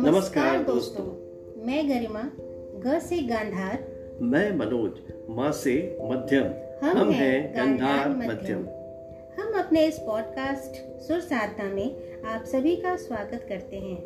नमस्कार दोस्तों। मैं गरिमा ग से गांधार। मैं मनोज माँ से मध्यम। हम, हम हैं गंधार मध्यम। हम अपने इस पॉडकास्ट सुर साधना में आप सभी का स्वागत करते हैं।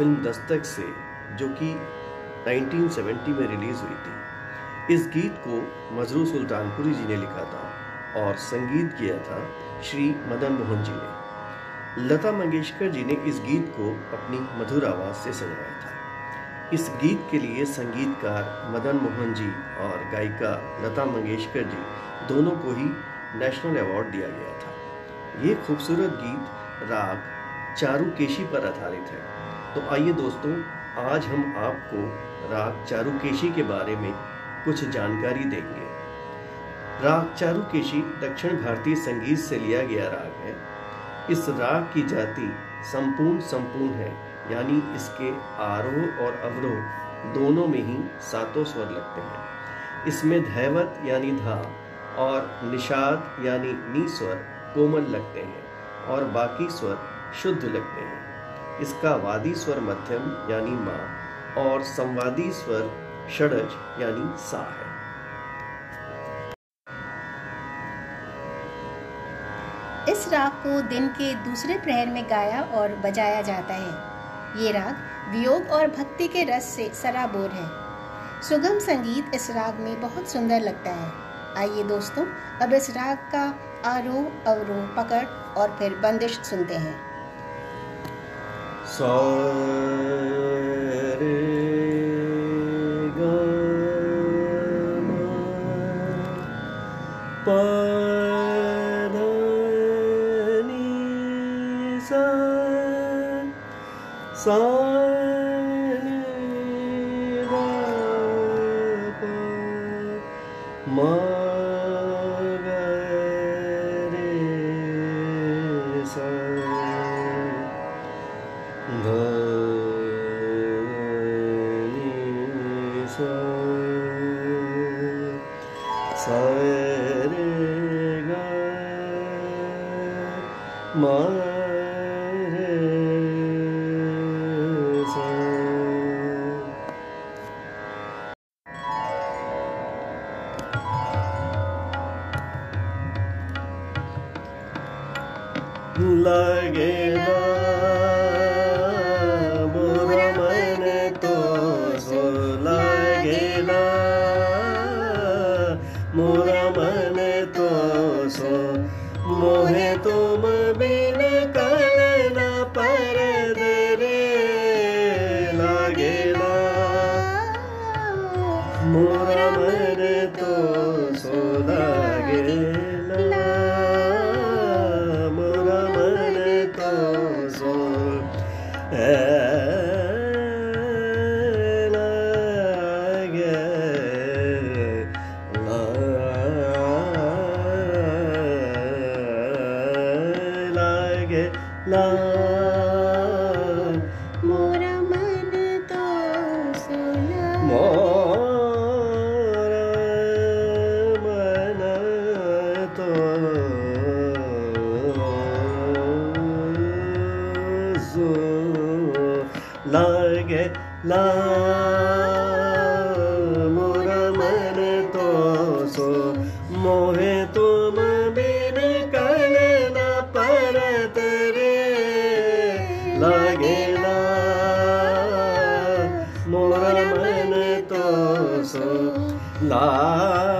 फ़िल्म दस्तक से, जो कि 1970 में रिलीज़ हुई थी। इस गीत को मजरू सुल्तानपुरी जी ने लिखा था और संगीत किया था श्री मदन मोहन जी ने। लता मंगेशकर जी ने इस गीत को अपनी मधुर आवाज़ से सजाया था। इस गीत के लिए संगीतकार मदन मोहन जी और गायिका लता मंगेशकर जी दोनों को ही नेशनल अवार्ड दिया गया था। ये खूबसूरत गीत राग चारू केशी पर आधारित है। तो आइए दोस्तों, आज हम आपको राग चारुकेशी के बारे में कुछ जानकारी देंगे। राग चारुकेशी दक्षिण भारतीय संगीत से लिया गया राग है। इस राग की जाति संपूर्ण संपूर्ण है, यानी इसके आरोह और अवरोह दोनों में ही सातों स्वर लगते हैं। इसमें धैवत यानी धा और निषाद यानी नी स्वर कोमल लगते हैं और बाकी स्वर शुद्ध लगते हैं। इसका वादी स्वर मध्यम यानी माँ और संवादी स्वर षडज यानी सा है। इस राग को दिन के दूसरे प्रहर में गाया और बजाया जाता है। ये राग वियोग और भक्ति के रस से सराबोर है। सुगम संगीत इस राग में बहुत सुंदर लगता है। आइए दोस्तों, अब इस राग का आरोह अवरोह पकड़ और फिर बंदिश सुनते हैं। सा सा सा रे गा मोर मन तो सो मोहे मोरा लागे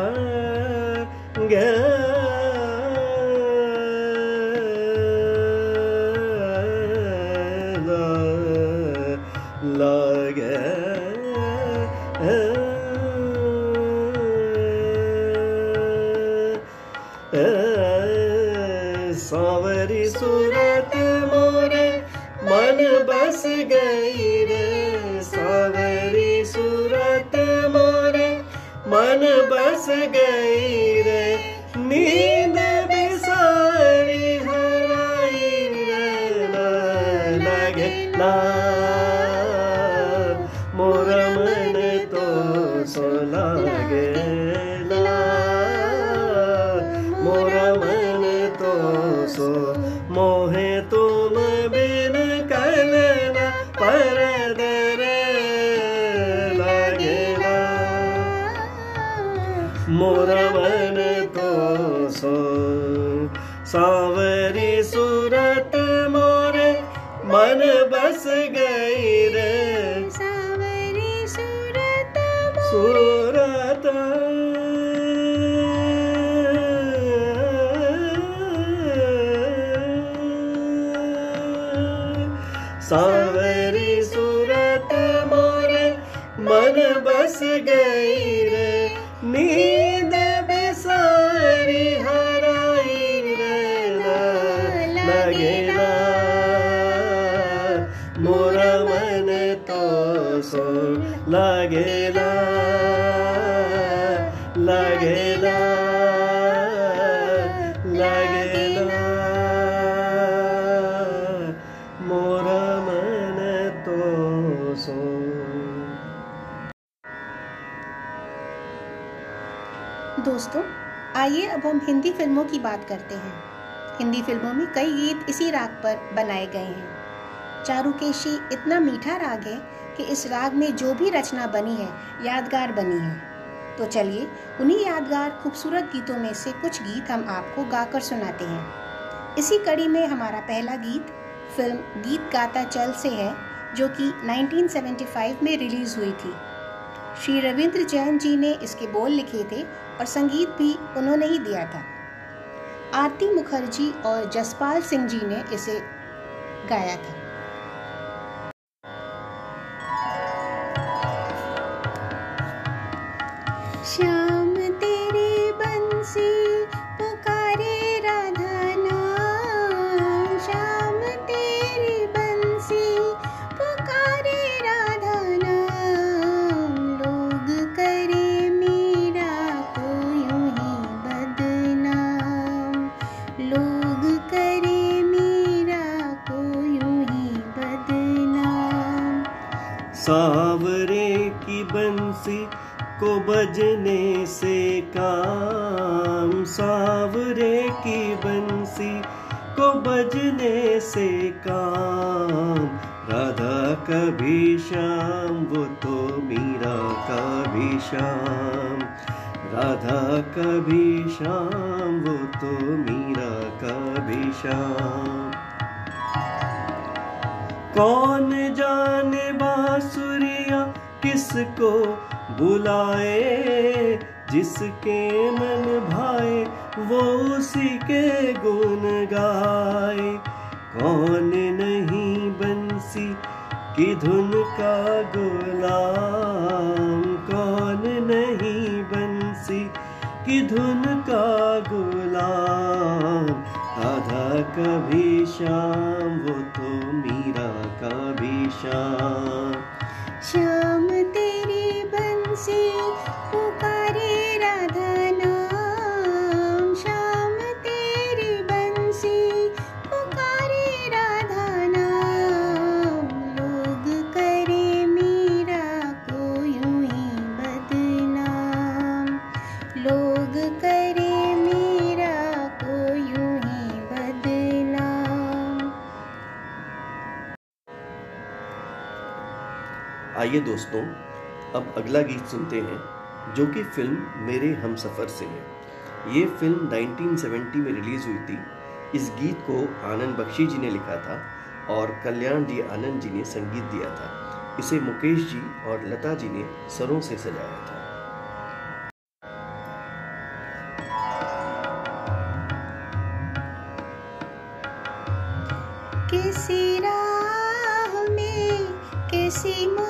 गई रे। नींद बिसारी हराई रे लगे ना। मोर मन तो सो लागे। सावरी सूरत मोरे मन बस गई रे नींद दोस्तों, आइए अब हम हिंदी फ़िल्मों की बात करते हैं। हिंदी फ़िल्मों में कई गीत इसी राग पर बनाए गए हैं। चारुकेशी इतना मीठा राग है कि इस राग में जो भी रचना बनी है, यादगार बनी है। तो चलिए, उन्हीं यादगार, खूबसूरत गीतों में से कुछ गीत हम आपको गाकर सुनाते हैं। इसी कड़ी में हमारा पहला गीत, फ़िल्म गीत गाता चल से है, जो कि 1975 में रिलीज़ हुई थी। श्री रविंद्र जैन जी ने इसके बोल लिखे थे और संगीत भी उन्होंने ही दिया था। आरती मुखर्जी और जसपाल सिंह जी ने इसे गाया था। सावरे की बंसी को बजने से काम, सावरे की बंसी को बजने से काम। राधा कभी शाम वो तो मीरा का भी शाम राधा कभी शाम वो तो मीरा का भी शाम कौन जाने बांसुरिया किसको बुलाए, जिसके मन भाए, वो उसी के गुण गाए। कौन नहीं बंसी की धुन का गुलाम, कौन नहीं बंसी की धुन का गुलाम। राधा कभी शाम वो तो मीरा का भी शाम। श्याम तेरी बंसी पुकारे आइए दोस्तों, अब अगला गीत सुनते हैं, जो कि फ़िल्म मेरे हम सफ़र से है। ये फ़िल्म 1970 में रिलीज़ हुई थी। इस गीत को आनंद बख्शी जी ने लिखा था और कल्याण डी आनंद जी ने संगीत दिया था। इसे मुकेश जी और लता जी ने सरों से सजाया था। किसी राह में, किसी मोड़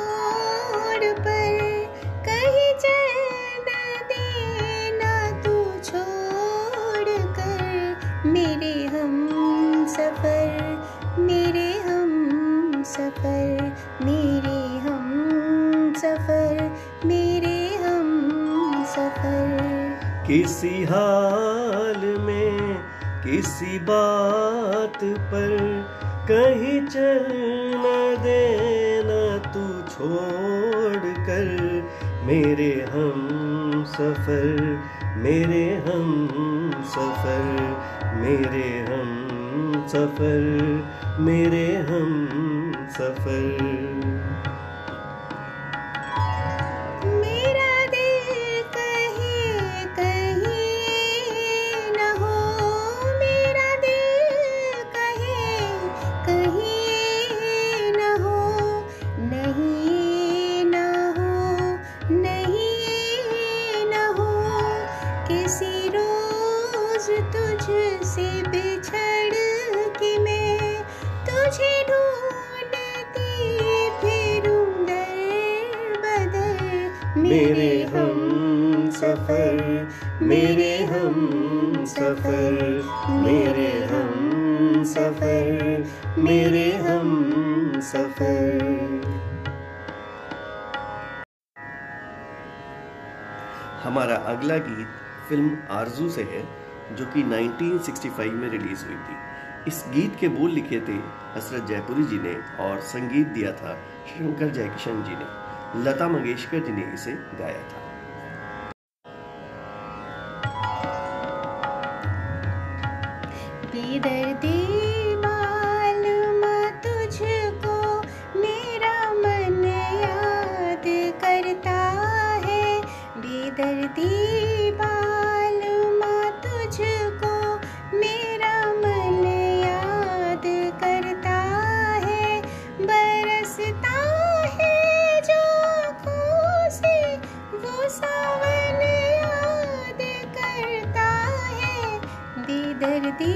किसी हाल में किसी बात पर कहीं चल न देना तू छोड़ कर। मेरे हम सफ़र, मेरे हम सफ़र, मेरे हम सफ़र, मेरे हम सफ़र। तुझसे बिछड़ के मैं तुझे ढूंढती फिरूं दर बदर मेरे हम सफ़र, मेरे हम सफ़र, मेरे हम सफ़र, मेरे हम सफ़र। हमारा अगला गीत फ़िल्म आरज़ू से है। जो कि 1965 में रिलीज़ हुई थी। इस गीत के बोल लिखे थे हसरत जयपुरी जी ने और संगीत दिया था शंकर जयकिशन जी ने। लता मंगेशकर जी ने इसे गाया था। सावन याद करता है बेदर्दी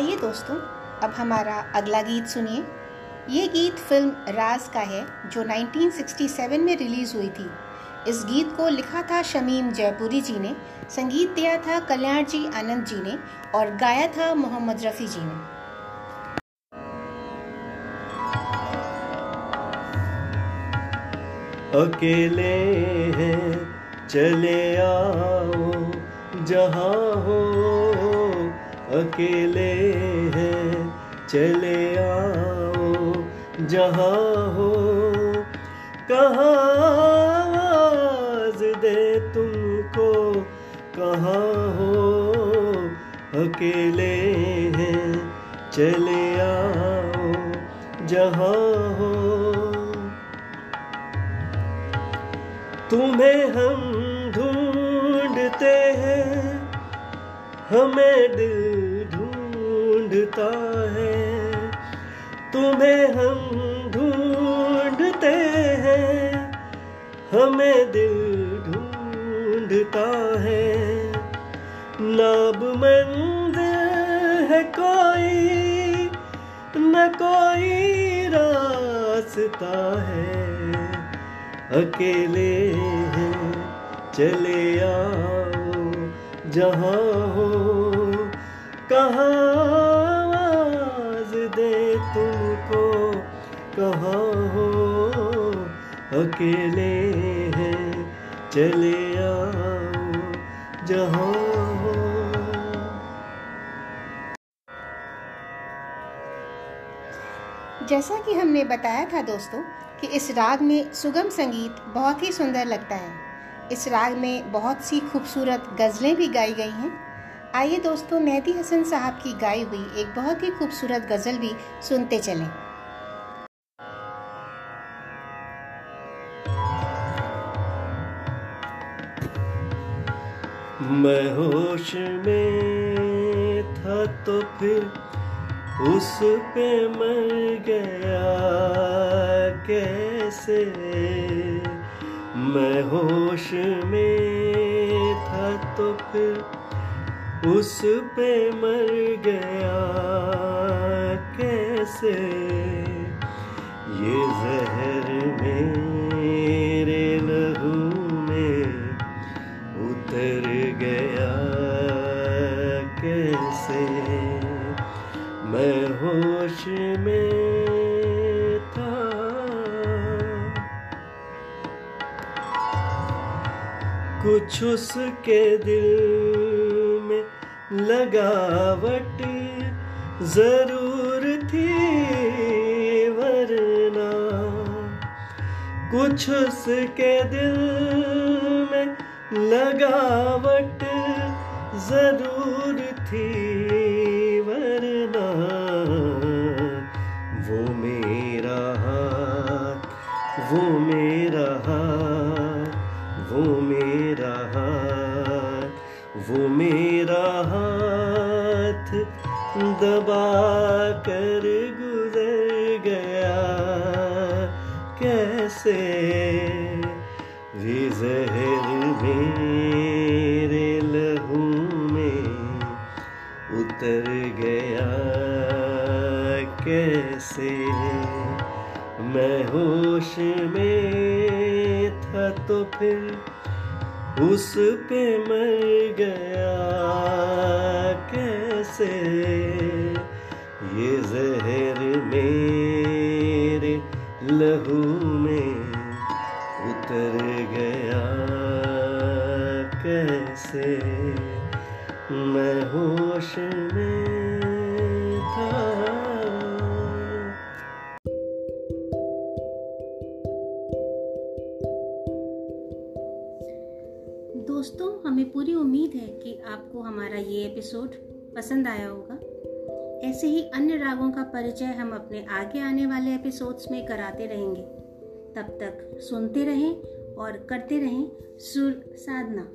आइए दोस्तों, अब हमारा अगला गीत सुनिए। ये गीत फ़िल्म राज का है, जो 1967 में रिलीज़ हुई थी। इस गीत को लिखा था शमीम जयपुरी जी ने, संगीत दिया था कल्याण जी आनंद जी ने, और गाया था मोहम्मद रफ़ी जी ने। अकेले हैं, चले आओ, जहाँ हो अकेले हैं, चले आओ, जहाँ हो। कहाँ दे तुमको, कहाँ हो। अकेले हैं, चले आओ, जहाँ हो। तुम्हें हम ढूंढते हैं, हमें दिल ढूंढता है, तुम्हें हम ढूंढते हैं, हमें दिल ढूंढता है। नाब मंदिर है कोई, न कोई रास्ता है। अकेले हैं, चले आओ, जहाँ हो, कहाँ दे तुमको, कहाँ हो? अकेले हैं, चले आओ, जहाँ हो। जैसा कि हमने बताया था दोस्तों, कि इस राग में सुगम संगीत बहुत ही सुंदर लगता है। इस राग में बहुत सी खूबसूरत गज़लें भी गाई गई हैं। आइए दोस्तों, मेहदी हसन साहब की गाई हुई एक बहुत ही खूबसूरत गज़ल भी सुनते चलें। मैं होश में था तो फिर उस पे मर गया, कैसे? मैं होश में था तो फिर उस पे मर गया कैसे? ये जहर मेरे लहू में उतर गया कैसे? मैं होश में था। कुछ उसके दिल लगावट ज़रूर थी, वरना कुछ उसके दिल में लगावट ज़रूर थी, वरना वो मेरा हाथ, वो मेरा हाथ, वो मेरा हाथ, वो मेरा दबा कर गुजर गया। कैसे जहर मेरे लहू में उतर गया? कैसे मैं होश में था तो फिर उस पे मर गया। कैसे मैं होश में था। दोस्तों, हमें पूरी उम्मीद है कि आपको हमारा ये एपिसोड पसंद आया होगा। ऐसे ही अन्य रागों का परिचय हम अपने आगे आने वाले एपिसोड्स में कराते रहेंगे। तब तक सुनते रहें और करते रहें सुर साधना।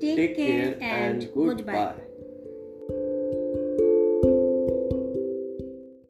Take, Take care, care and goodbye. goodbye.